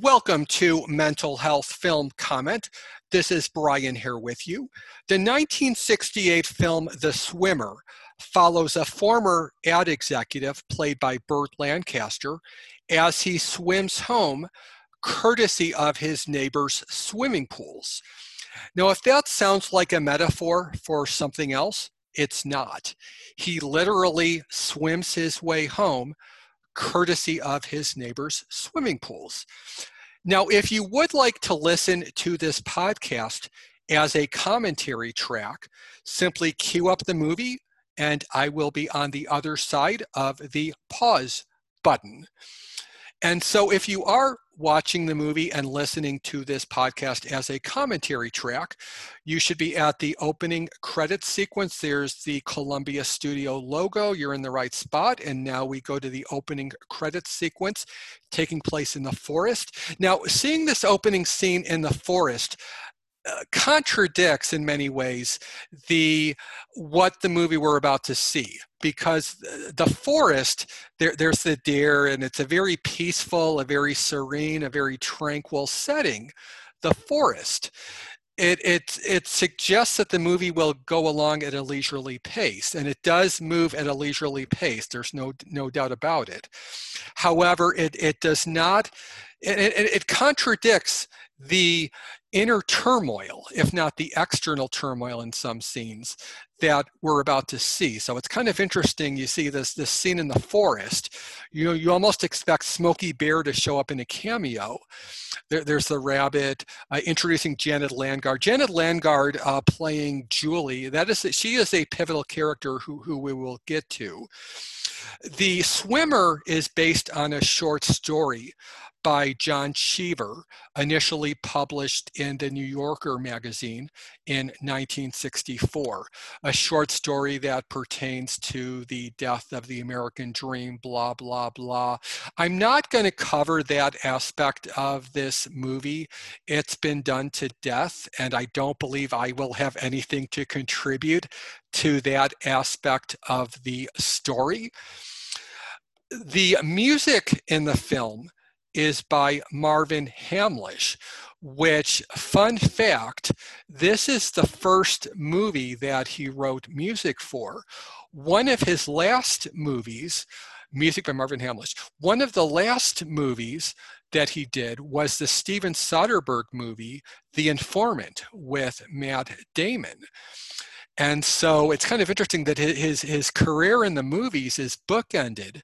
Welcome to Mental Health Film Comment. This is Brian here with you. The 1968 film The Swimmer follows a former ad executive played by Burt Lancaster as he swims home courtesy of his neighbor's swimming pools. Now, if that sounds like a metaphor for something else, it's not. He literally swims his way home courtesy of his neighbor's swimming pools. Now, if you would like to listen to this podcast as a commentary track, simply cue up the movie and I will be on the other side of the pause button. And so, if you are watching the movie and listening to this podcast as a commentary track, you should be at the opening credit sequence. There's the Columbia Studio logo. You're in the right spot. And now we go to the opening credit sequence taking place in the forest. Now, seeing this opening scene in the forest, Uh, contradicts in many ways the what the movie we're about to see because the forest there, there's the deer and it's a very peaceful a very serene a very tranquil setting the forest it, it, it suggests that the movie will go along at a leisurely pace, and it does move at a leisurely pace. There's no, no doubt about it. However, it, it does not, it, it, it contradicts the inner turmoil, if not the external turmoil in some scenes that we're about to see. So it's kind of interesting. You see this this scene in the forest. You you almost expect Smokey Bear to show up in a cameo. There, there's the rabbit uh, introducing Janet Landgard. Janet Landgard uh, playing Julie. That is she is a pivotal character who who we will get to. The swimmer is based on a short story by John Cheever, initially published in the New Yorker magazine in 1964, a short story that pertains to the death of the American dream, blah, blah, blah. I'm not going to cover that aspect of this movie. It's been done to death, and I don't believe I will have anything to contribute to that aspect of the story. The music in the film is by Marvin Hamlisch, which, fun fact, this is the first movie that he wrote music for. One of his last movies, music by Marvin Hamlisch, one of the last movies that he did was the Steven Soderbergh movie, The Informant, with Matt Damon. And so it's kind of interesting that his his career in the movies is bookended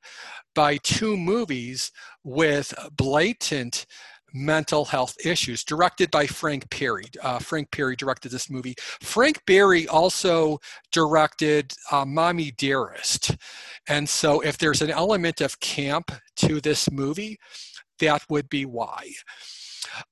by two movies with blatant mental health issues, directed by Frank Perry. Uh, Frank Perry directed this movie. Frank Perry also directed uh, Mommy Dearest. And so, if there's an element of camp to this movie, that would be why.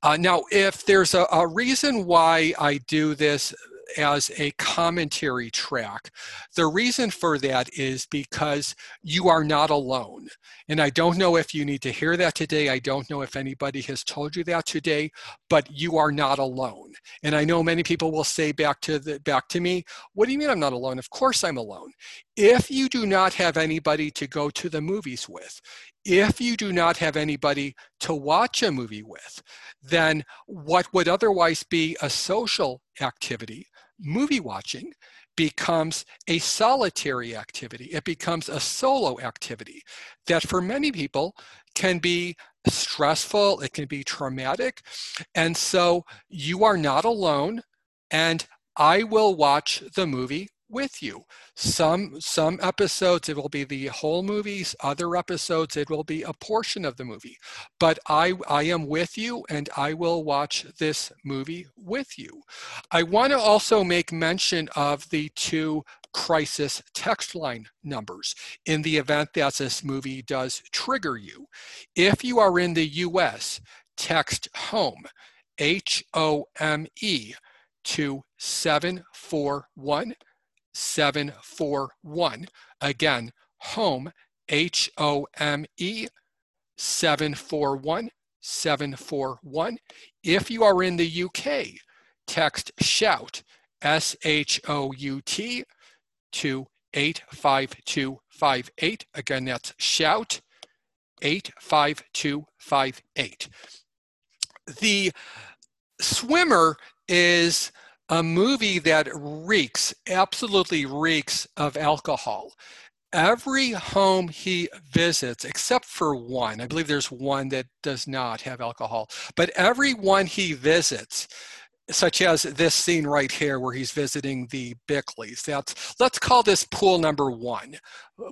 Uh, now, if there's a, a reason why I do this as a commentary track. The reason for that is because you are not alone. And I don't know if you need to hear that today. I don't know if anybody has told you that today, but you are not alone. And I know many people will say back to the back to me, what do you mean I'm not alone? Of course I'm alone. If you do not have anybody to go to the movies with, if you do not have anybody to watch a movie with, then what would otherwise be a social activity, movie watching, becomes a solitary activity. It becomes a solo activity that for many people can be stressful, it can be traumatic. And so you are not alone, and I will watch the movie with you. Some some episodes it will be the whole movies, other episodes it will be a portion of the movie. But I I am with you and I will watch this movie with you. I want to also make mention of the two crisis text line numbers in the event that this movie does trigger you. If you are in the US, text home H O M E to 741 741. Again, home, H O M E, 741 741. If you are in the UK, text shout, S H O U T, to 85258. Again, that's shout, 85258. The Swimmer is a movie that reeks, absolutely reeks of alcohol. Every home he visits, except for one, I believe there's one that does not have alcohol, but every one he visits, such as this scene right here where he's visiting the Bickleys. That's let's call this pool number one.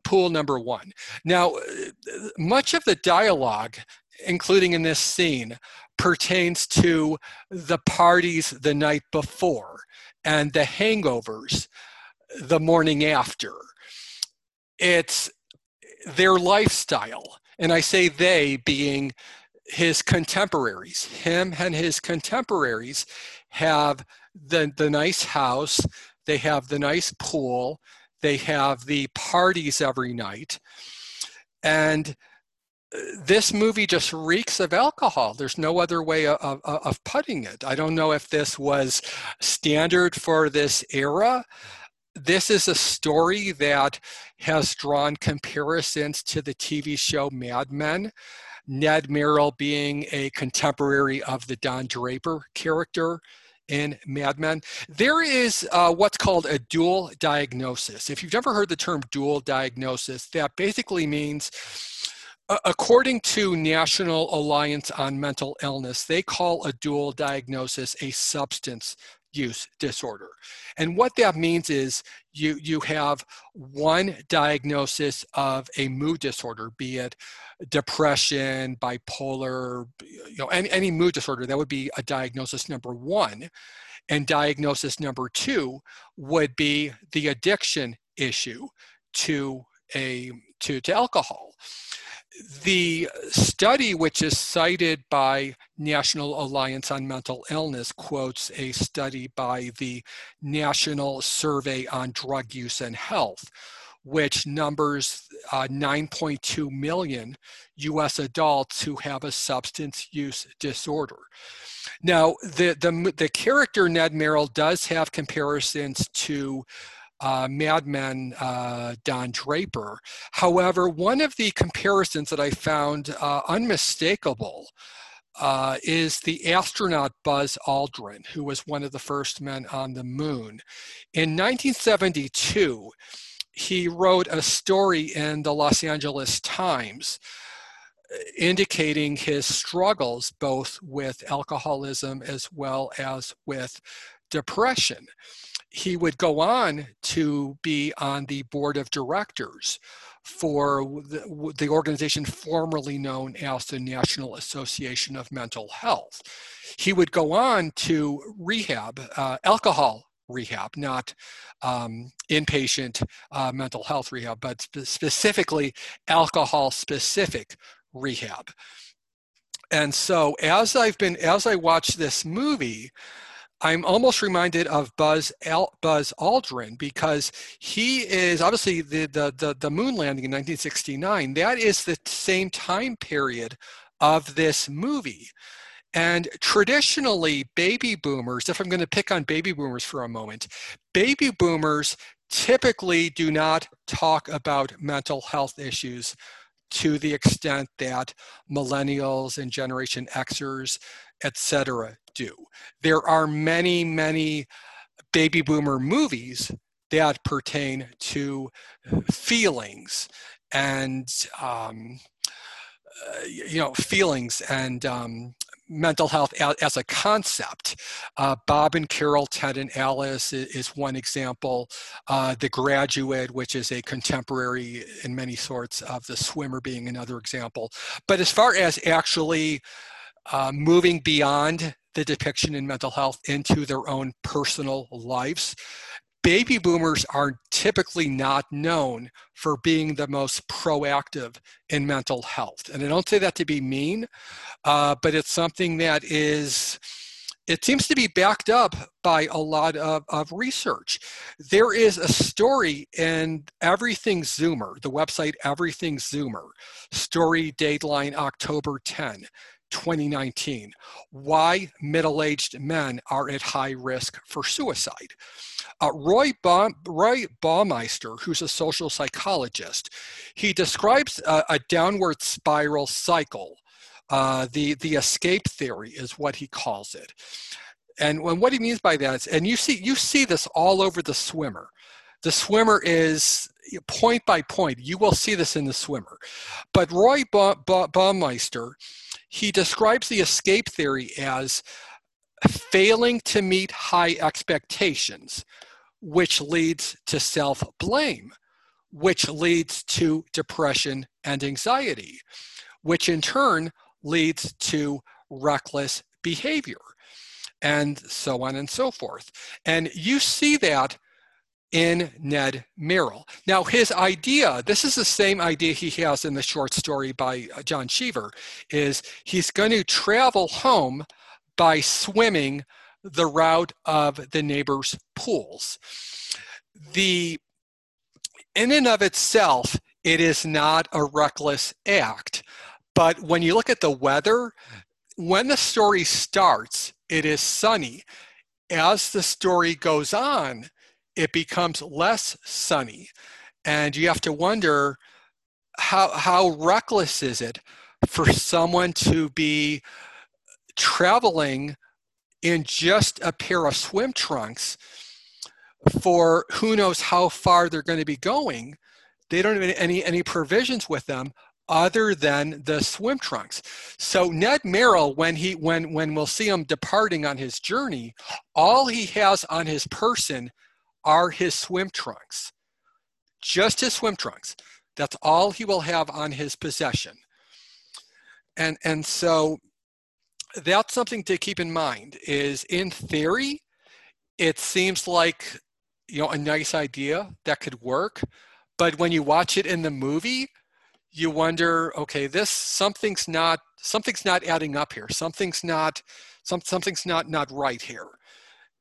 Pool number one. Now, uh, much of the dialogue, including in this scene, pertains to the parties the night before and the hangovers the morning after. It's their lifestyle. And I say they being his contemporaries. Him and his contemporaries have the, the nice house, they have the nice pool, they have the parties every night. And this movie just reeks of alcohol. There's no other way of, of, of, putting it. I don't know if this was standard for this era. This is a story that has drawn comparisons to the TV show Mad Men. Ned Merrill being a contemporary of the Don Draper character in Mad Men. There is uh, what's called a dual diagnosis. If you've ever heard the term dual diagnosis, that basically means According to National Alliance on Mental Illness, they call a dual diagnosis a substance use disorder. And what that means is you, you have one diagnosis of a mood disorder, be it depression, bipolar, you know, any, any mood disorder, that would be a diagnosis number one. And diagnosis number two would be the addiction issue to a to, to alcohol the study, which is cited by National Alliance on Mental Illness, quotes a study by the National Survey on Drug Use and Health, which numbers uh, 9.2 million US adults who have a substance use disorder. Now, the, the, the character Ned Merrill does have comparisons to uh, Mad Men uh, Don Draper. However, one of the comparisons that I found uh, unmistakable uh, is the astronaut Buzz Aldrin, who was one of the first men on the moon. In 1972, he wrote a story in the Los Angeles Times uh, indicating his struggles both with alcoholism as well as with depression he would go on to be on the board of directors for the, the, organization formerly known as the National Association of Mental Health. He would go on to rehab, uh, alcohol rehab, not um, inpatient uh, mental health rehab, but spe- specifically alcohol specific rehab. And so as I've been, as I watch this movie, I'm almost reminded of Buzz Al- Buzz Aldrin because he is obviously the, the, the the moon landing in 1969. That is the same time period of this movie. And traditionally, baby boomers, if I'm going to pick on baby boomers for a moment, baby boomers typically do not talk about mental health issues to the extent that millennials and Generation Xers, et cetera, do. There are many, many baby boomer movies that pertain to feelings and um, uh, you know feelings and um, mental health as, a concept. Uh, Bob and Carol, Ted and Alice is, is one example. Uh, the Graduate, which is a contemporary in many sorts of The Swimmer, being another example. But as far as actually uh, moving beyond the depiction in mental health into their own personal lives, baby boomers are typically not known for being the most proactive in mental health. And I don't say that to be mean, uh, but it's something that is, it seems to be backed up by a lot of, of research. There is a story in Everything Zoomer, the website Everything Zoomer, story dateline October 10. 2019 why middle-aged men are at high risk for suicide uh, roy, ba- roy baumeister who's a social psychologist he describes a, a downward spiral cycle Uh, the the escape theory is what he calls it, and when, what he means by that is, and you see you see this all over the swimmer. The swimmer is point by point. You will see this in the swimmer, but Roy Baumeister, he describes the escape theory as failing to meet high expectations, which leads to self blame, which leads to depression and anxiety, which in turn leads to reckless behavior, and so on and so forth. And you see that in Ned Merrill. Now, his idea, this is the same idea he has in the short story by uh, John Cheever, is he's going to travel home by swimming the route of the neighbor's pools. The in and of itself, it is not a reckless act. But when you look at the weather, when the story starts, it is sunny. As the story goes on, it becomes less sunny. And you have to wonder how, how reckless is it for someone to be traveling in just a pair of swim trunks for who knows how far they're going to be going. They don't have any, any provisions with them other than the swim trunks. So Ned Merrill, when he when when we'll see him departing on his journey, all he has on his person are his swim trunks. Just his swim trunks. That's all he will have on his possession. And and so that's something to keep in mind is in theory it seems like you know a nice idea that could work but when you watch it in the movie you wonder okay this something's not something's not adding up here something's not some, something's not not right here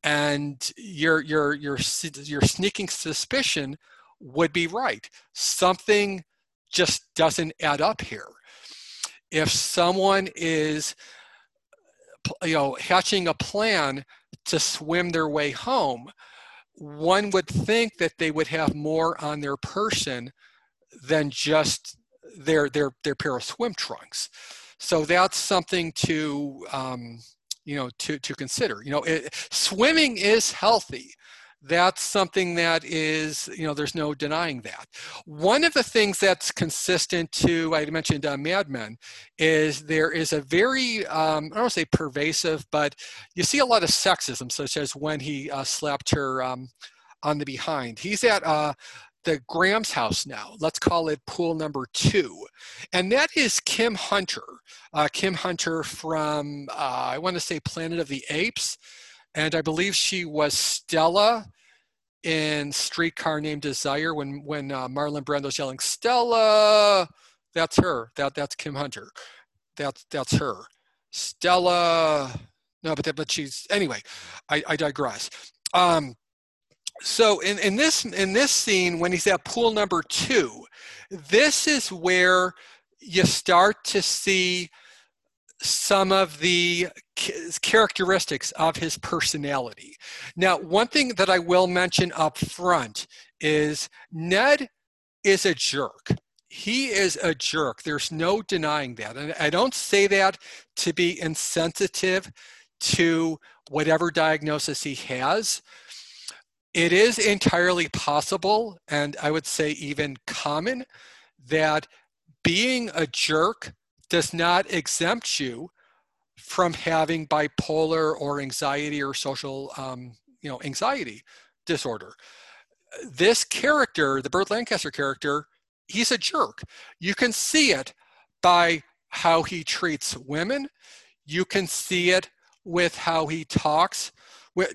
and your your your your sneaking suspicion would be right something just doesn't add up here if someone is you know, hatching a plan to swim their way home, one would think that they would have more on their person than just their their their pair of swim trunks. So that's something to um, you know to to consider. You know, it, swimming is healthy that's something that is, you know, there's no denying that. One of the things that's consistent to, I mentioned uh, Mad Men, is there is a very, um, I don't want to say pervasive, but you see a lot of sexism, such as when he uh, slapped her um, on the behind. He's at uh, the Graham's house now. Let's call it pool number two. And that is Kim Hunter. Uh, Kim Hunter from, uh, I want to say Planet of the Apes and I believe she was Stella in Streetcar Named Desire when when uh, Marlon Brando's yelling Stella. That's her. That that's Kim Hunter. That's that's her. Stella. No, but but she's anyway. I, I digress. Um, so in, in this in this scene when he's at pool number two, this is where you start to see some of the characteristics of his personality. Now, one thing that I will mention up front is Ned is a jerk. He is a jerk. There's no denying that. And I don't say that to be insensitive to whatever diagnosis he has. It is entirely possible, and I would say even common, that being a jerk does not exempt you from having bipolar or anxiety or social, um, you know, anxiety disorder. This character, the Burt Lancaster character, he's a jerk. You can see it by how he treats women. You can see it with how he talks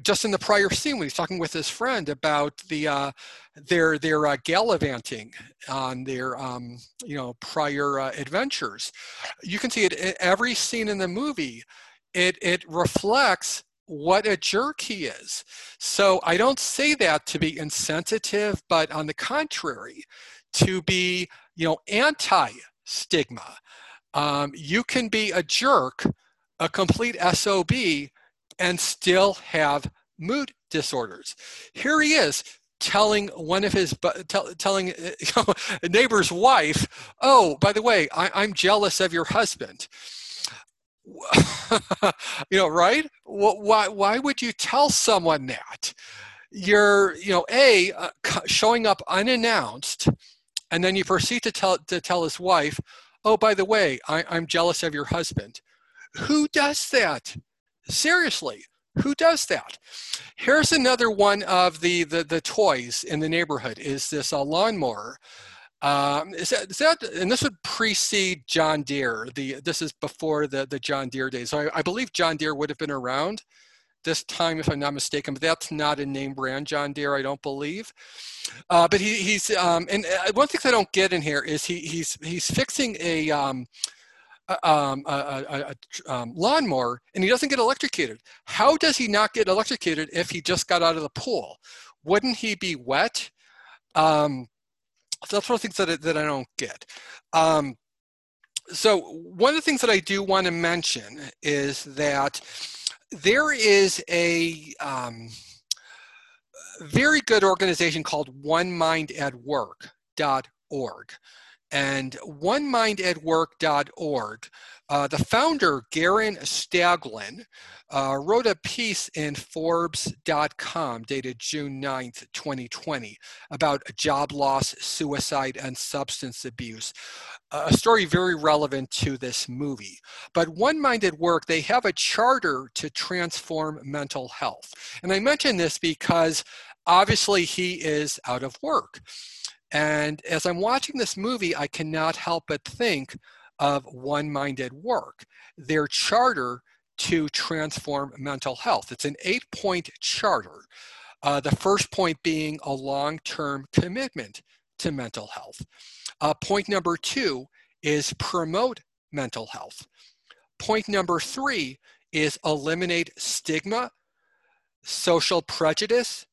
just in the prior scene when he's talking with his friend about the uh, their their uh, gallivanting on their um, you know prior uh, adventures. You can see it in every scene in the movie. It it reflects what a jerk he is. So I don't say that to be insensitive, but on the contrary, to be you know anti stigma. Um, you can be a jerk, a complete SOB, and still have mood disorders. Here he is telling one of his tell, telling a neighbor's wife, "Oh, by the way, I, I'm jealous of your husband." you know, right? Why, why would you tell someone that? You're, you know, A, uh, showing up unannounced, and then you proceed to tell, to tell his wife, oh, by the way, I, I'm jealous of your husband. Who does that? Seriously, who does that? Here's another one of the, the, the toys in the neighborhood is this uh, lawnmower. Um, is, that, is that, and this would precede John Deere. The, this is before the, the John Deere days. So I, I believe John Deere would have been around this time, if I'm not mistaken, but that's not a name brand John Deere, I don't believe. Uh, but he, he's, um, and uh, one thing I don't get in here is he, he's, he's fixing a, um, um, a, a, a um, lawnmower and he doesn't get electrocuted. How does he not get electrocuted if he just got out of the pool? Wouldn't he be wet? Um, that's one of the things that I, that I don't get. Um, so one of the things that I do want to mention is that there is a um, very good organization called OneMindAtWork.org. And OneMindAtWork.org, uh, the founder, Garen Staglin, uh, wrote a piece in Forbes.com dated June 9th, 2020, about job loss, suicide, and substance abuse. a story very relevant to this movie. But One Mind at Work, they have a charter to transform mental health. And I mention this because obviously he is out of work. And as I'm watching this movie, I cannot help but think of One Mind at Work, their charter to transform mental health. It's an eight point charter. Uh, the first point being a long term commitment to mental health. Uh, point number two is promote mental health. Point number three is eliminate stigma, social prejudice,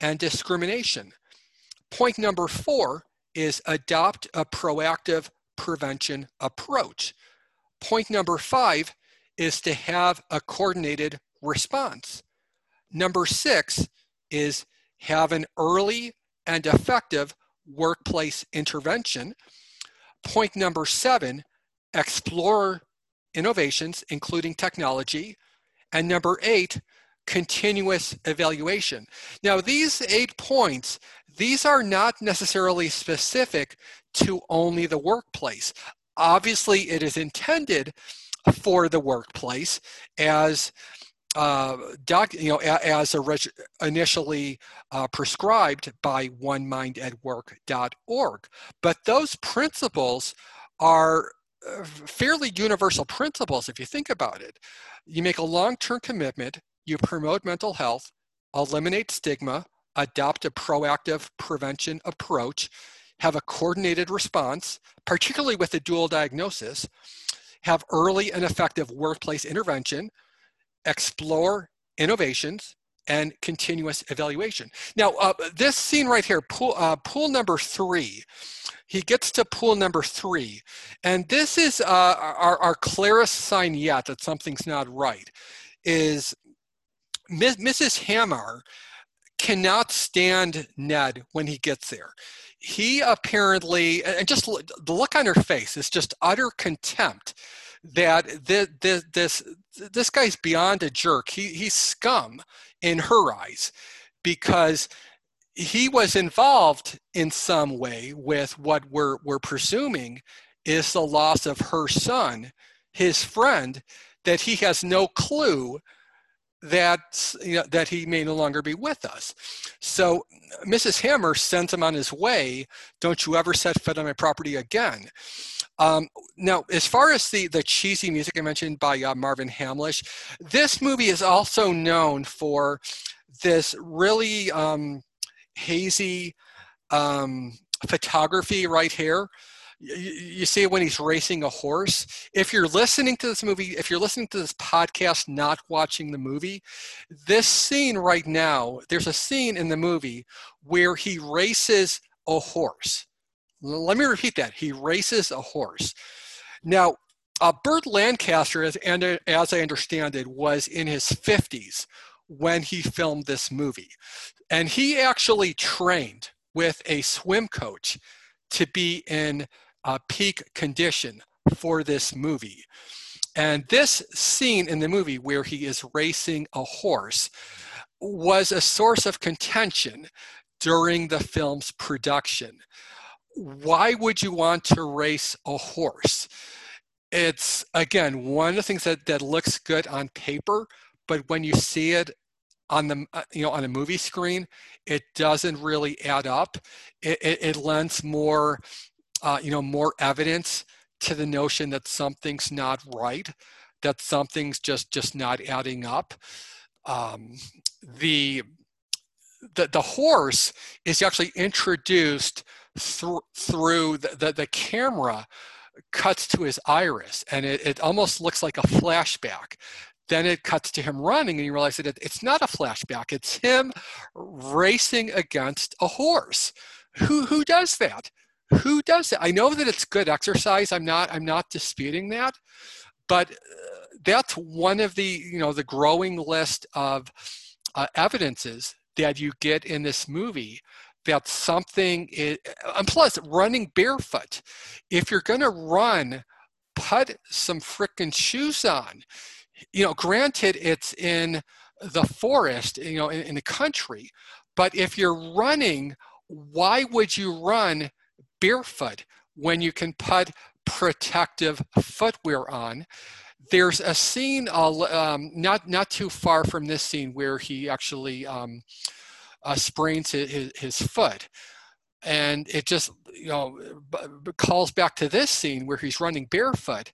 and discrimination. Point number four is adopt a proactive prevention approach. Point number five is to have a coordinated response. Number six is have an early and effective workplace intervention. Point number seven, explore innovations, including technology. And number eight, continuous evaluation. Now, these eight points, these are not necessarily specific to only the workplace. Obviously, it is intended for the workplace as uh, doc, you know, as initially uh, prescribed by OneMindAtWork.org. But those principles are uh, fairly universal principles if you think about it. You make a long-term commitment you promote mental health, eliminate stigma, adopt a proactive prevention approach, have a coordinated response, particularly with a dual diagnosis, have early and effective workplace intervention, explore innovations, and continuous evaluation. Now, uh, this scene right here, pool, uh, pool number three, he gets to pool number three, and this is uh, our, our clearest sign yet that something's not right, is Mrs. Hammer cannot stand Ned when he gets there. He apparently, and just the look on her face is just utter contempt that this, this, this guy's beyond a jerk. He, he's scum in her eyes because he was involved in some way with what we're, we're presuming is the loss of her son, his friend, that he has no clue that you know, that he may no longer be with us. So Mrs. Hammer sends him on his way. Don't you ever set foot on my property again. Um, now, as far as the, the cheesy music I mentioned by uh, Marvin Hamlisch, this movie is also known for this really um, hazy um, photography right here you, see when he's racing a horse. If you're listening to this movie, if you're listening to this podcast, not watching the movie, this scene right now, there's a scene in the movie where he races a horse. Let me repeat that. He races a horse. Now, uh, Burt Lancaster, as, and as I understand it, was in his 50s when he filmed this movie. And he actually trained with a swim coach to be in uh, peak condition for this movie. And this scene in the movie where he is racing a horse was a source of contention during the film's production. Why would you want to race a horse? It's again one of the things that, that looks good on paper, but when you see it on the uh, you know on a movie screen, it doesn't really add up. It, it, it lends more uh, you know more evidence to the notion that something's not right, that something's just just not adding up. Um, the the the horse is actually introduced through through the, the, the camera cuts to his iris and it, it almost looks like a flashback. Then it cuts to him running and you realize that it, it's not a flashback. It's him racing against a horse. Who who does that who does it? I know that it's good exercise. I'm not i'm not disputing that but uh, that's one of the you know the growing list of uh, evidences that you get in this movie that something is and plus running barefoot. If you're going to run put some freaking shoes on. You know granted it's in the forest you know in, in the country but if you're running why would you run barefoot when you can put protective footwear on. There's a scene uh, um, not not too far from this scene where he actually um, uh, sprains his, his foot, and it just you know calls back to this scene where he's running barefoot.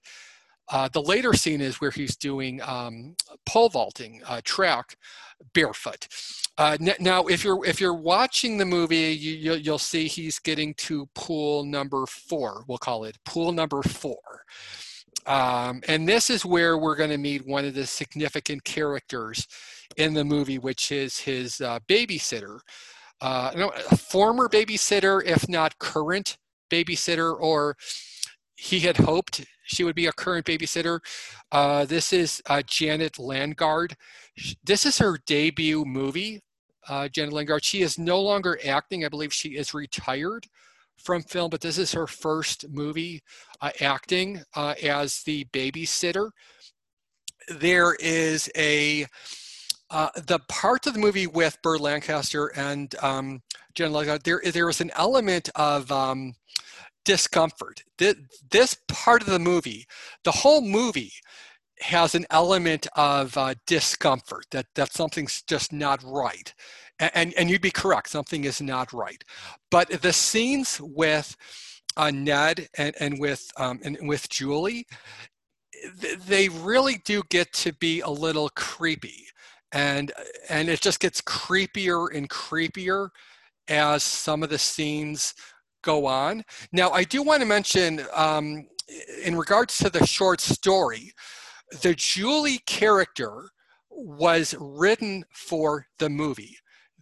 Uh, the later scene is where he's doing um, pole vaulting uh, track barefoot. Uh, now, if you're if you're watching the movie, you, you, will see he's getting to pool number four. We'll call it pool number four. Um, and this is where we're going to meet one of the significant characters in the movie, which is his uh, babysitter, uh, a former babysitter, if not current babysitter, or he had hoped she would be a current babysitter. Uh, this is uh, Janet Landgard. This is her debut movie, uh, Janet Landgard. She is no longer acting. I believe she is retired from film, but this is her first movie uh, acting uh, as the babysitter. There is a uh, the part of the movie with Burt Lancaster and um, Jen Landgard, there there was an element of um, discomfort. This part of the movie, the whole movie has an element of uh, discomfort that, that something's just not right. And, and you'd be correct, something is not right. But the scenes with uh, Ned and, and, with, um, and with Julie, they really do get to be a little creepy. And, and it just gets creepier and creepier as some of the scenes go on. Now, I do want to mention, um, in regards to the short story, the Julie character was written for the movie.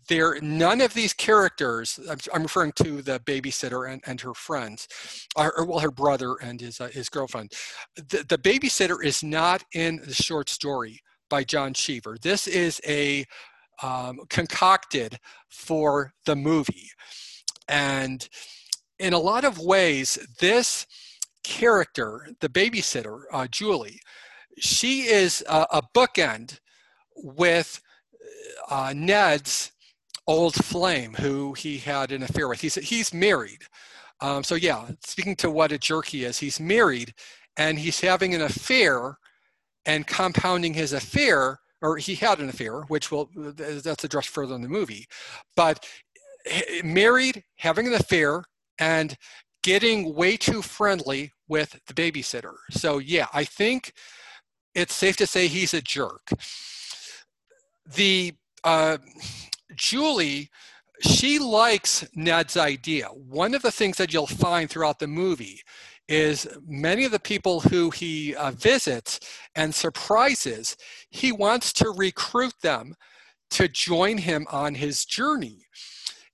There, none of these characters, I'm, referring to the babysitter and, and her friends, or, or, well, her brother and his, uh, his girlfriend. The, the babysitter is not in the short story by John Cheever. This is a um, concocted for the movie. And in a lot of ways, this character, the babysitter, uh, Julie, she is a, a bookend with uh, Ned's old flame, who he had an affair with. He's he's married. Um, so yeah, speaking to what a jerk he is, he's married and he's having an affair and compounding his affair, or he had an affair, which will that's addressed further in the movie. But married, having an affair, and getting way too friendly with the babysitter. So, yeah, I think it's safe to say he's a jerk. The uh, Julie, she likes Ned's idea. One of the things that you'll find throughout the movie is many of the people who he uh, visits and surprises, he wants to recruit them to join him on his journey.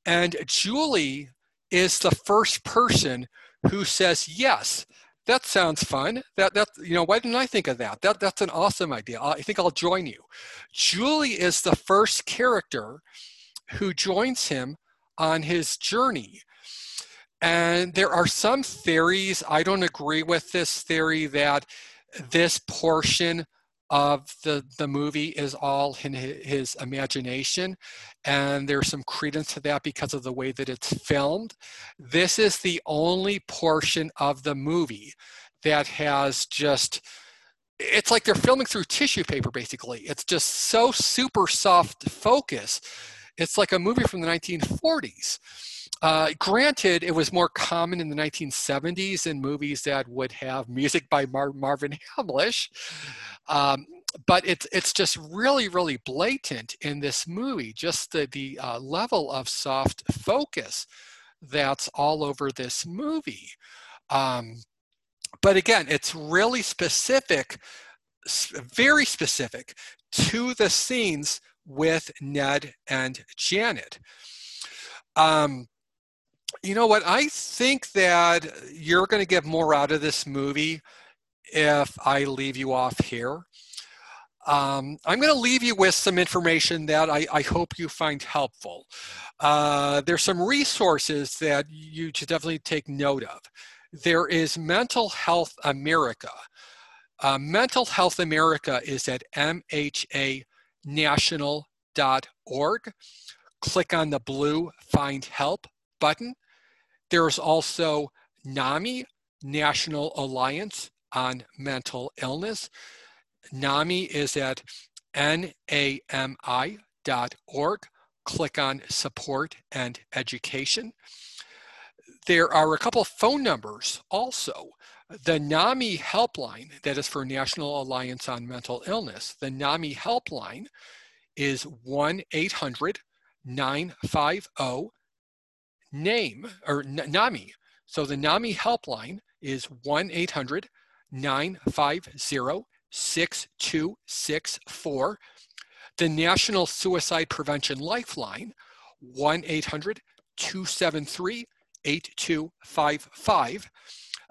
And Julie is the first person who says, yes, that sounds fun. That that you know, why didn't I think of that? That that's an awesome idea. I think I'll join you. Julie is the first character who joins him on his journey. And there are some theories, I don't agree with this theory that this portion of the, the movie is all in his imagination. And there's some credence to that because of the way that it's filmed. This is the only portion of the movie that has just, it's like they're filming through tissue paper, basically. It's just so super soft focus. It's like a movie from the 1940s. Uh, granted, it was more common in the 1970s in movies that would have music by Mar- Marvin Hamlisch. Um, but it's it's just really really blatant in this movie just the the uh, level of soft focus that's all over this movie um, but again it's really specific very specific to the scenes with ned and janet um, you know what i think that you're going to get more out of this movie if i leave you off here um, I'm going to leave you with some information that I, I hope you find helpful. Uh, there's some resources that you should definitely take note of. There is Mental Health America. Uh, Mental Health America is at mhanational.org. Click on the blue Find Help button. There's also NAMI, National Alliance on Mental Illness. NAMI is at nami.org. Click on support and education. There are a couple phone numbers also. The NAMI helpline, that is for National Alliance on Mental Illness, the NAMI helpline is 1 800 950 NAME or NAMI. So the NAMI helpline is 1 800 950 6264. The National Suicide Prevention Lifeline, 1 800 273 8255.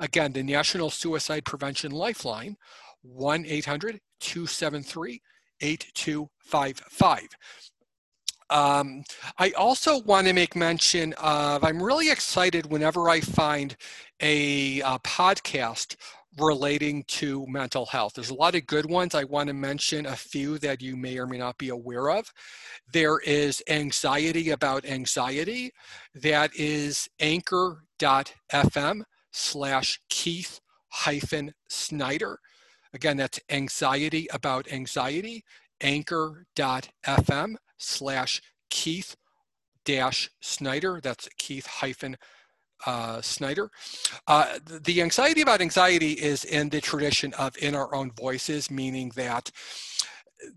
Again, the National Suicide Prevention Lifeline, 1 800 273 8255. Um, I also want to make mention of, I'm really excited whenever I find a, a podcast relating to mental health. There's a lot of good ones. I want to mention a few that you may or may not be aware of. There is anxiety about anxiety. That is anchor.fm slash Keith hyphen Snyder. Again, that's anxiety about anxiety, anchor.fm slash Keith dash Snyder. That's Keith hyphen uh, Snyder. Uh, the anxiety about anxiety is in the tradition of in our own voices, meaning that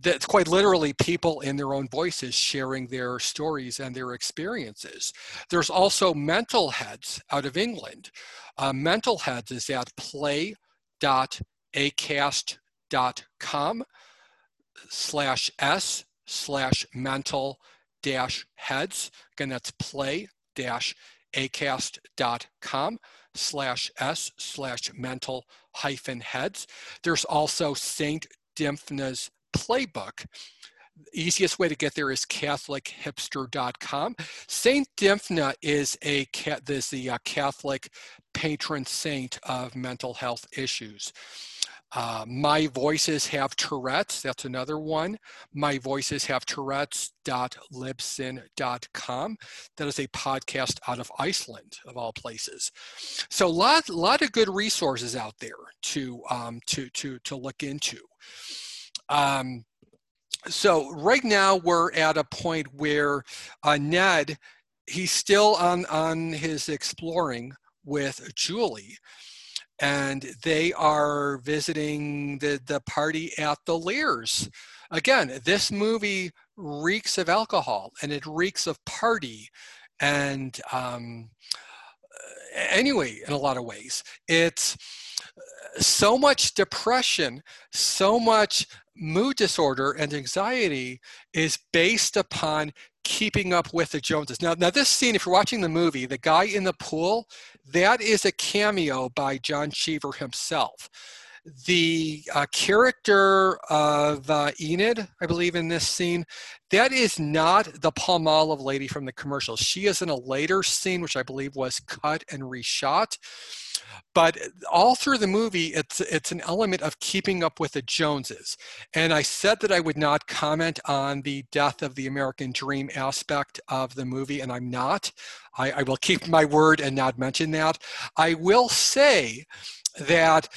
that's quite literally people in their own voices sharing their stories and their experiences. There's also mental heads out of England. Uh, mental heads is at play.acast.com slash s slash mental dash heads. Again, that's play dash acast.com slash s slash mental hyphen heads. There's also St. Dymphna's playbook. easiest way to get there is catholichipster.com. St. Dymphna is a is the uh, Catholic patron saint of mental health issues. Uh, my Voices Have Tourette's, that's another one. My Voices Have Tourette's.libsyn.com. That is a podcast out of Iceland, of all places. So a lot, lot of good resources out there to, um, to, to, to look into. Um, so right now we're at a point where uh, Ned, he's still on, on his exploring with Julie and they are visiting the, the party at the Lears. Again, this movie reeks of alcohol and it reeks of party. And um, anyway, in a lot of ways, it's so much depression, so much mood disorder and anxiety is based upon keeping up with the Joneses. Now, now this scene, if you're watching the movie, the guy in the pool, that is a cameo by John Cheever himself. The uh, character of uh, Enid, I believe, in this scene, that is not the Palmolive lady from the commercial. She is in a later scene, which I believe was cut and reshot. But all through the movie, it's it's an element of keeping up with the Joneses. And I said that I would not comment on the death of the American dream aspect of the movie, and I'm not. I, I will keep my word and not mention that. I will say that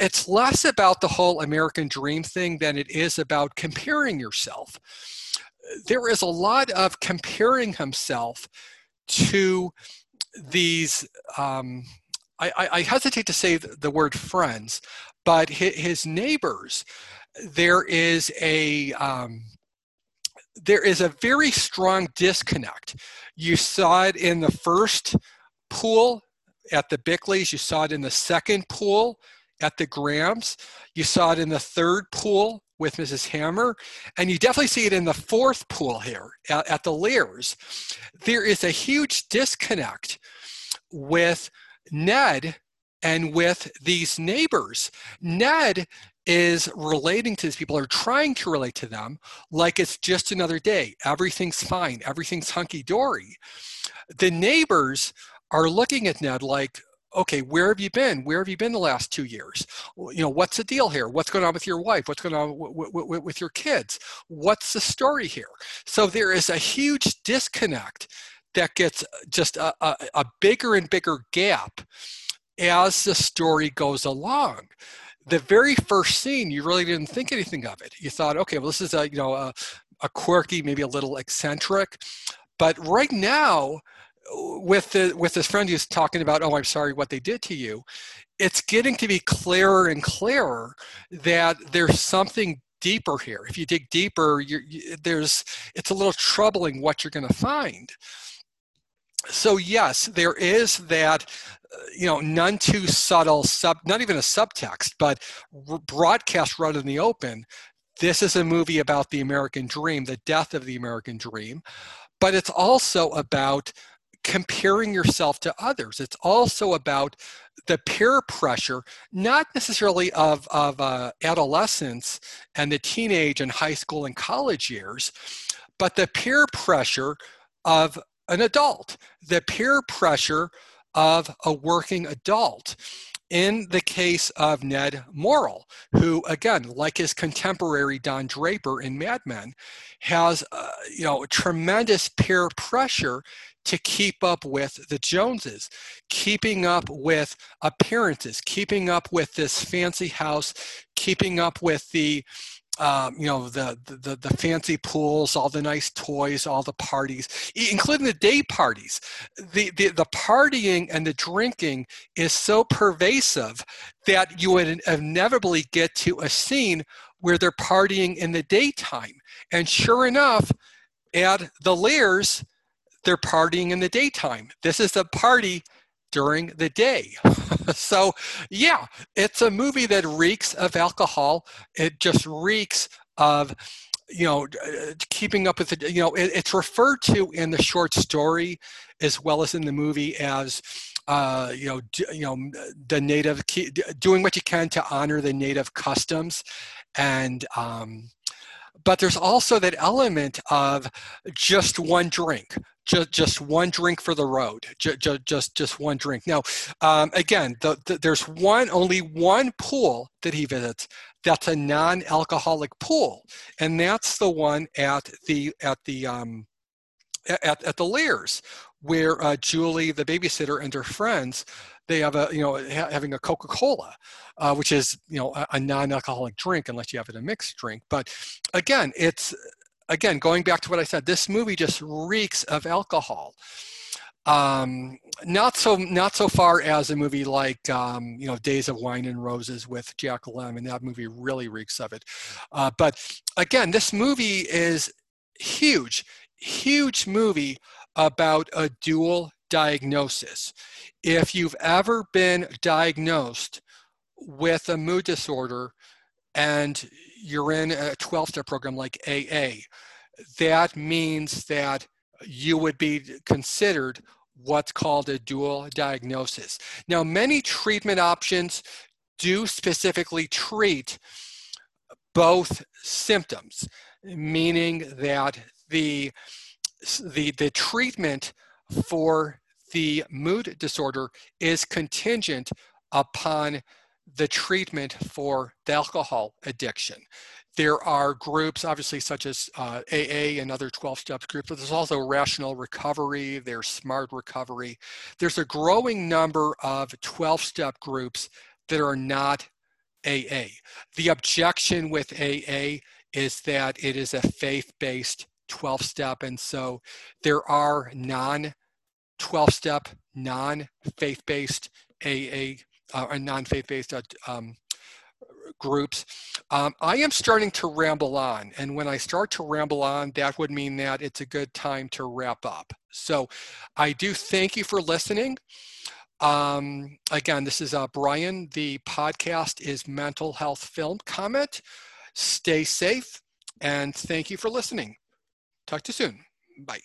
it's less about the whole American dream thing than it is about comparing yourself. There is a lot of comparing himself to these. Um, I, I, hesitate to say the word friends, but his neighbors. There is a um, there is a very strong disconnect. You saw it in the first pool at the Bickleys. You saw it in the second pool at the Grahams. You saw it in the third pool with Mrs. Hammar. And you definitely see it in the fourth pool here at, at the Lears. There is a huge disconnect with Ned and with these neighbors. Ned is relating to these people or trying to relate to them like it's just another day. Everything's fine, everything's hunky dory. The neighbors are looking at Ned like, okay, where have you been? Where have you been the last two years? You know, what's the deal here? What's going on with your wife? What's going on w- w- with your kids? What's the story here? So there is a huge disconnect that gets uh, just a, a, a bigger and bigger gap as the story goes along the very first scene, you really didn't think anything of it. You thought, okay, well, this is a you know a, a quirky, maybe a little eccentric, but right now, with the with this friend who's talking about, oh, I'm sorry, what they did to you, it's getting to be clearer and clearer that there's something deeper here. If you dig deeper, you, there's it's a little troubling what you're going to find. So yes, there is that uh, you know, none too subtle sub, not even a subtext, but broadcast right in the open. This is a movie about the American dream, the death of the American dream, but it's also about comparing yourself to others. It's also about the peer pressure, not necessarily of, of uh, adolescence and the teenage and high school and college years, but the peer pressure of an adult, the peer pressure of a working adult. In the case of Ned Merrill, who, again, like his contemporary Don Draper in Mad Men, has uh, you know tremendous peer pressure to keep up with the Joneses, keeping up with appearances, keeping up with this fancy house, keeping up with the um, you know the, the the fancy pools, all the nice toys, all the parties, including the day parties. The, the the partying and the drinking is so pervasive that you would inevitably get to a scene where they're partying in the daytime. And sure enough, at the Lears, they're partying in the daytime. This is a party during the day. so, yeah, it's a movie that reeks of alcohol. It just reeks of you know uh, keeping up with the you know it, it's referred to in the short story as well as in the movie as uh, you know d- you know the native doing what you can to honor the native customs and um, but there's also that element of just one drink just just one drink for the road just just just one drink. Now um, again the, the, there's one only one pool that he visits. That's a non-alcoholic pool and that's the one at the at the um, at, at the Lears where uh, Julie the babysitter and her friends they have a you know ha- having a Coca-Cola uh, which is you know a, a non-alcoholic drink unless you have it a mixed drink. But again it's again, going back to what I said, this movie just reeks of alcohol. Um, not so not so far as a movie like um, you know Days of Wine and Roses with Jack Lemmon. That movie really reeks of it. Uh, but again, this movie is huge, huge movie about a dual diagnosis. If you've ever been diagnosed with a mood disorder and you're in a 12 step program like AA, that means that you would be considered what's called a dual diagnosis. Now, many treatment options do specifically treat both symptoms, meaning that the, the, the treatment for the mood disorder is contingent upon the treatment for the alcohol addiction. There are groups, obviously, such as uh, AA and other 12 step groups, but there's also rational recovery, there's smart recovery. There's a growing number of 12 step groups that are not AA. The objection with AA is that it is a faith based 12 step, and so there are non 12 step, non faith based AA, uh, non faith based uh, um, groups. Um, I am starting to ramble on, and when I start to ramble on, that would mean that it's a good time to wrap up. So I do thank you for listening. Um, again, this is uh, Brian. The podcast is Mental Health Film Comment. Stay safe, and thank you for listening. Talk to you soon. Bye.